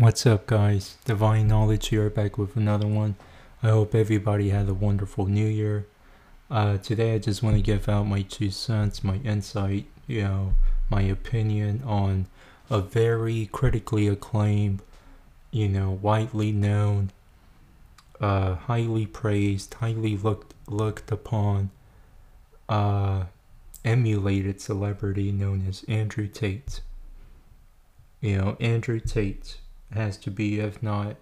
What's up, guys? Divine Knowledge here, back with another one. I hope everybody had a wonderful new year. Uh, today, I just want to give out my two cents, my insight, you know, my opinion on a very critically acclaimed, you know, widely known, uh, highly praised, highly looked looked upon, uh, emulated celebrity known as Andrew Tate. You know, Andrew Tate has to be, if not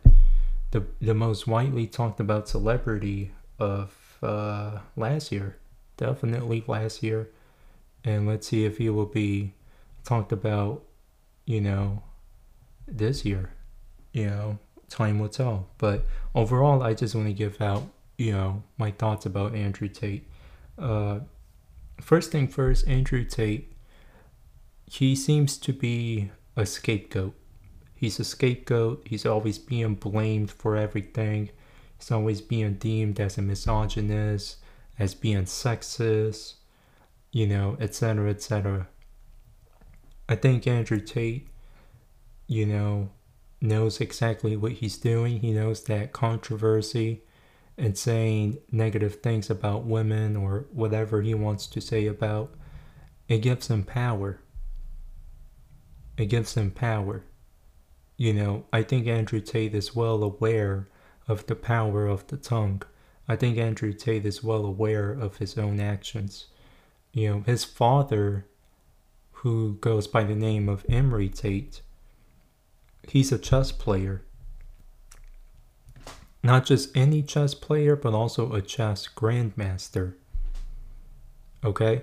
the the most widely talked about celebrity of uh, last year, definitely last year, and let's see if he will be talked about, you know, this year. You know, time will tell. But overall, I just want to give out, you know, my thoughts about Andrew Tate. Uh, first thing first, Andrew Tate. He seems to be a scapegoat he's a scapegoat. He's always being blamed for everything. He's always being deemed as a misogynist, as being sexist, you know, etc., etc. I think Andrew Tate, you know, knows exactly what he's doing. He knows that controversy and saying negative things about women or whatever he wants to say about it gives him power. It gives him power you know, I think Andrew Tate is well aware of the power of the tongue. I think Andrew Tate is well aware of his own actions. You know, his father, who goes by the name of Emory Tate, he's a chess player. Not just any chess player, but also a chess grandmaster. Okay?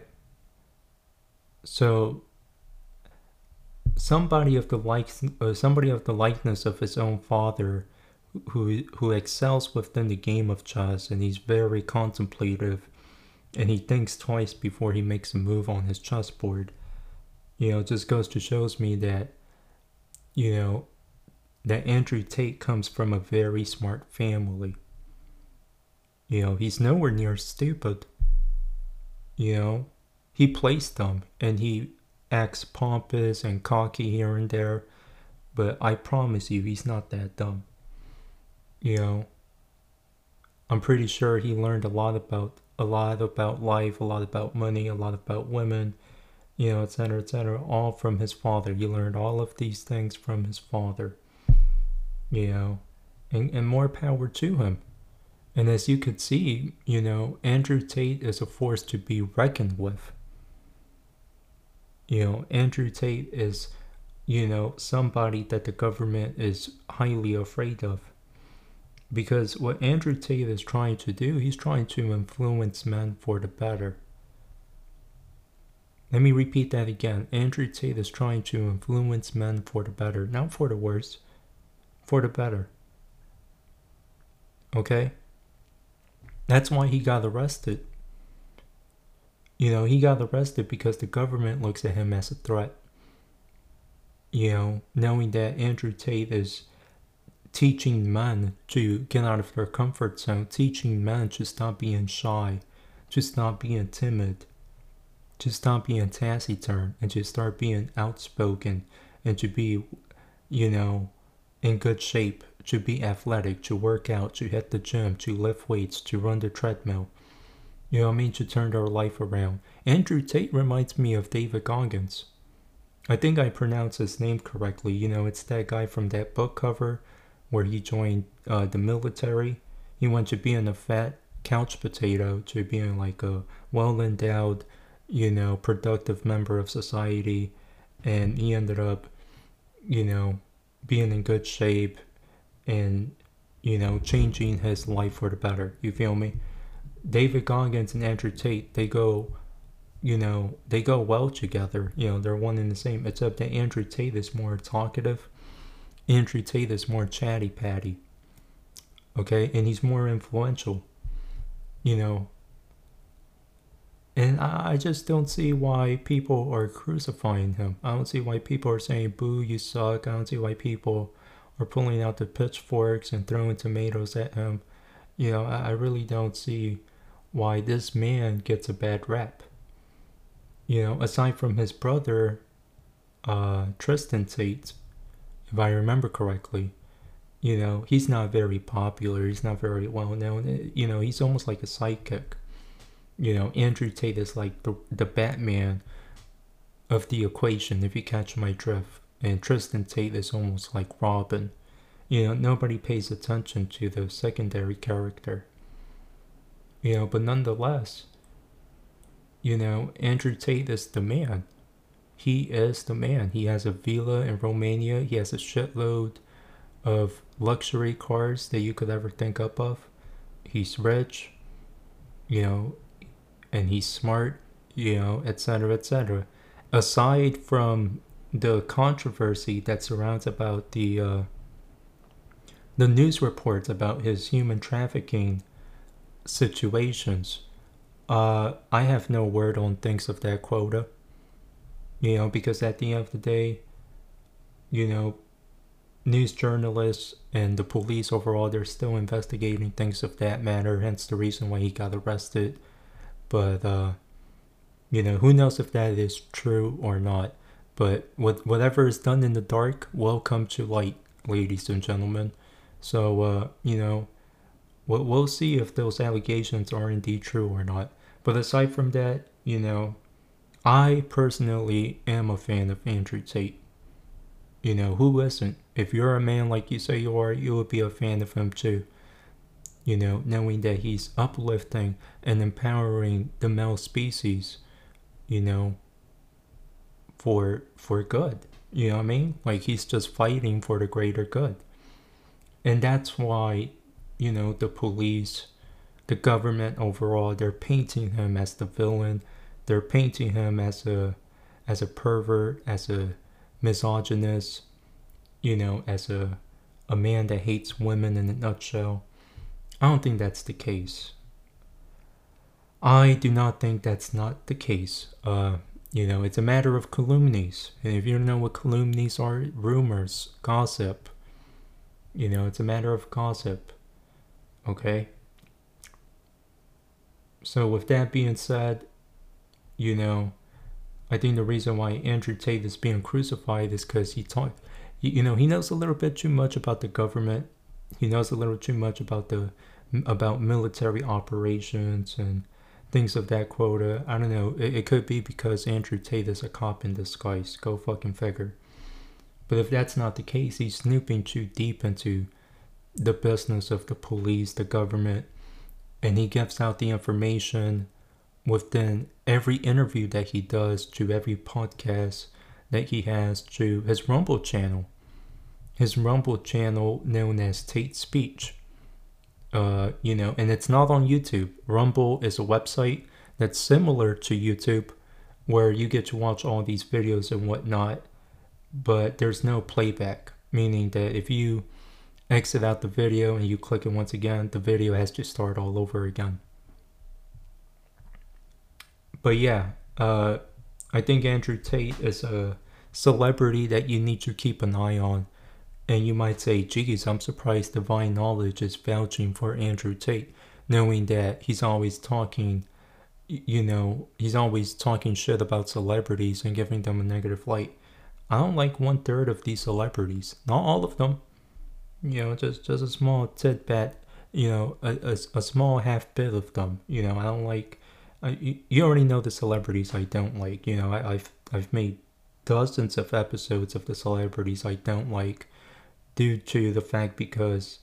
So somebody of the like somebody of the likeness of his own father who who excels within the game of chess and he's very contemplative and he thinks twice before he makes a move on his chessboard. You know just goes to shows me that you know that Andrew Tate comes from a very smart family. You know he's nowhere near stupid. You know he plays them and he acts pompous and cocky here and there, but I promise you, he's not that dumb. You know, I'm pretty sure he learned a lot about a lot about life, a lot about money, a lot about women, you know, etc., etc., all from his father. He learned all of these things from his father. You know, and, and more power to him. And as you could see, you know, Andrew Tate is a force to be reckoned with you know, Andrew Tate is, you know, somebody that the government is highly afraid of. Because what Andrew Tate is trying to do, he's trying to influence men for the better. Let me repeat that again. Andrew Tate is trying to influence men for the better, not for the worse, for the better. Okay? That's why he got arrested. You know, he got arrested because the government looks at him as a threat. You know, knowing that Andrew Tate is teaching men to get out of their comfort zone, teaching men to stop being shy, to stop being timid, to stop being taciturn, and to start being outspoken, and to be, you know, in good shape, to be athletic, to work out, to hit the gym, to lift weights, to run the treadmill you know what I mean, to turn their life around. Andrew Tate reminds me of David Goggins. I think I pronounced his name correctly. You know, it's that guy from that book cover where he joined uh, the military. He went to being a fat couch potato to being like a well endowed, you know, productive member of society. And he ended up, you know, being in good shape and, you know, changing his life for the better. You feel me? David Goggins and Andrew Tate, they go, you know, they go well together. You know, they're one and the same, except that Andrew Tate is more talkative. Andrew Tate is more chatty patty. Okay, and he's more influential. You know, and I, just don't see why people are crucifying him. I don't see why people are saying, boo, you suck. I don't see why people are pulling out the pitchforks and throwing tomatoes at him. You know, I, I really don't see why this man gets a bad rap. You know, aside from his brother, uh, Tristan Tate, if I remember correctly. You know, he's not very popular. He's not very well known. You know, he's almost like a sidekick. You know, Andrew Tate is like the the Batman of the equation, if you catch my drift. And Tristan Tate is almost like Robin. You know, nobody pays attention to the secondary character. You know, but nonetheless, you know, Andrew Tate is the man. He is the man. He has a villa in Romania. He has a shitload of luxury cars that you could ever think up of. He's rich, you know, and he's smart, you know, etc., etc. Aside from the controversy that surrounds about the uh, the news reports about his human trafficking situations, uh, I have no word on things of that quota. You know, because at the end of the day, you know, news journalists and the police overall, they're still investigating things of that matter, hence the reason why he got arrested. But, uh, you know, who knows if that is true or not. But what, whatever is done in the dark will come to light, ladies and gentlemen. So, uh, you know, we'll, we'll see if those allegations are indeed true or not. But aside from that, you know, I personally am a fan of Andrew Tate. You know, who isn't? If you're a man like you say you are, you would be a fan of him too. You know, knowing that he's uplifting and empowering the male species, you know, for for good. You know what I mean? Like he's just fighting for the greater good. And that's why, you know, the police, the government overall, they're painting him as the villain they're painting him as a as a pervert, as a misogynist, you know, as a a man that hates women in a nutshell. I don't think that's the case. I do not think that's not the case. Uh, you know, it's a matter of calumnies. And if you don't know what calumnies are, rumors, gossip. You know, it's a matter of gossip. Okay? So, with that being said, you know, I think the reason why Andrew Tate is being crucified is because he taught, you know, he knows a little bit too much about the government. He knows a little too much about the about military operations and things of that quota. I don't know. It, it could be because Andrew Tate is a cop in disguise. Go fucking figure. But if that's not the case, he's snooping too deep into the business of the police, the government, and he gives out the information within every interview that he does, to every podcast that he has, to his Rumble channel. His Rumble channel known as Tate Speech. Uh, you know, and it's not on YouTube. Rumble is a website that's similar to YouTube where you get to watch all these videos and whatnot, but there's no playback, meaning that if you exit out the video and you click it once again, the video has to start all over again but yeah, uh, I think Andrew Tate is a celebrity that you need to keep an eye on. And you might say, geez, I'm surprised Divine Knowledge is vouching for Andrew Tate, knowing that he's always talking, you know, he's always talking shit about celebrities and giving them a negative light. I don't like one third of these celebrities, not all of them. You know, just just a small tidbit, you know, a, a, a small half bit of them. You know, I don't like I, you already know the celebrities I don't like. You know, I, have I've made dozens of episodes of the celebrities I don't like, due to the fact because,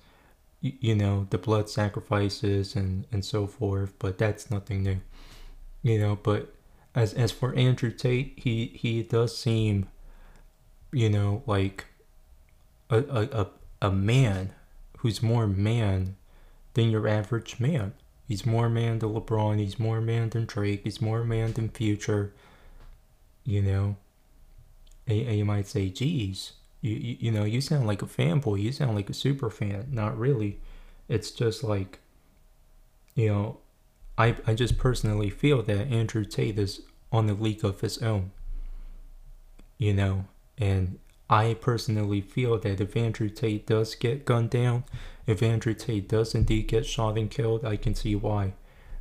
you, you know, the blood sacrifices and and so forth. But that's nothing new. You know, but as as for Andrew Tate, he he does seem, you know, like a a, a, man who's more man than your average man. He's more man than LeBron. He's more man than Drake. He's more man than Future. You know, and, and you might say, "Geez, you, you you know, you sound like a fanboy. You sound like a super fan." Not really. It's just like, you know, I I just personally feel that Andrew Tate is on a league of his own. You know, and I personally feel that if Andrew Tate does get gunned down, if Andrew Tate does indeed get shot and killed, I can see why.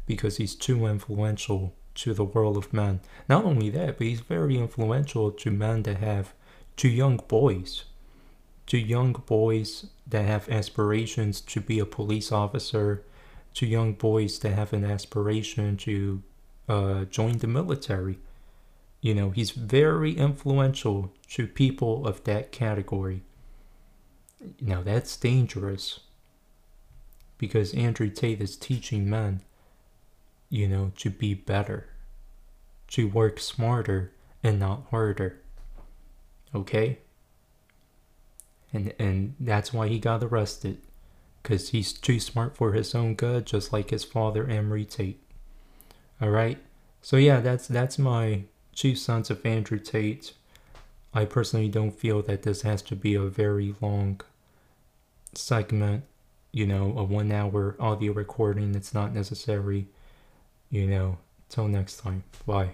Because he's too influential to the world of men. Not only that, but he's very influential to men that have, to young boys, to young boys that have aspirations to be a police officer, to young boys that have an aspiration to uh, join the military. You know, he's very influential to people of that category. Now, that's dangerous because Andrew Tate is teaching men, you know, to be better, to work smarter and not harder. Okay? And and that's why he got arrested cuz he's too smart for his own good just like his father Emory Tate. All right? So yeah, that's that's my two sons of Andrew Tate. I personally don't feel that this has to be a very long segment you know, a one hour audio recording. It's not necessary, you know. Till next time. Bye.